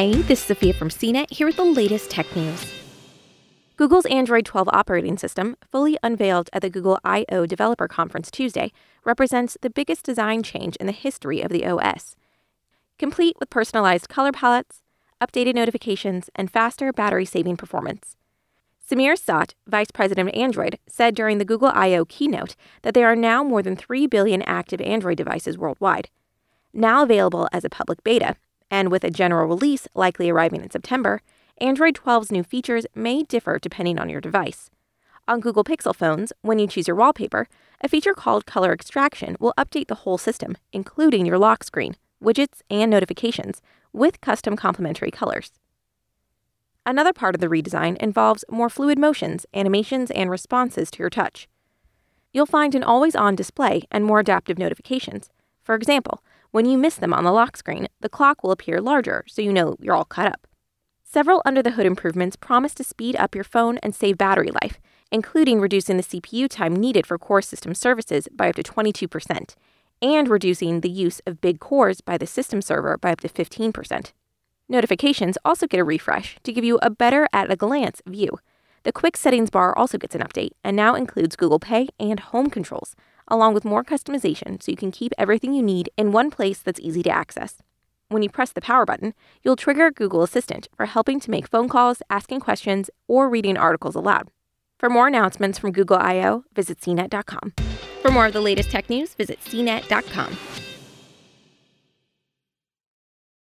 Hey, this is Sophia from CNET here with the latest tech news. Google's Android 12 operating system, fully unveiled at the Google I/O Developer Conference Tuesday, represents the biggest design change in the history of the OS. Complete with personalized color palettes, updated notifications, and faster battery-saving performance. Sameer Samat, Vice President of Android, said during the Google I/O keynote that there are now more than 3 billion active Android devices worldwide. Now available as a public beta, and with a general release likely arriving in September, Android 12's new features may differ depending on your device. On Google Pixel phones, when you choose your wallpaper, a feature called Color Extraction will update the whole system, including your lock screen, widgets, and notifications, with custom complementary colors. Another part of the redesign involves more fluid motions, animations, and responses to your touch. You'll find an always on display and more adaptive notifications. For example, when you miss them on the lock screen, the clock will appear larger so you know you're all caught up. Several under the hood improvements promise to speed up your phone and save battery life, including reducing the CPU time needed for core system services by up to 22%, and reducing the use of big cores by the system server by up to 15%. Notifications also get a refresh to give you a better at a glance view. The quick settings bar also gets an update and now includes Google Pay and home controls, along with more customization so you can keep everything you need in one place that's easy to access. When you press the power button, you'll trigger Google Assistant for helping to make phone calls, asking questions, or reading articles aloud. For more announcements from Google I/O, visit cnet.com. For more of the latest tech news, visit cnet.com.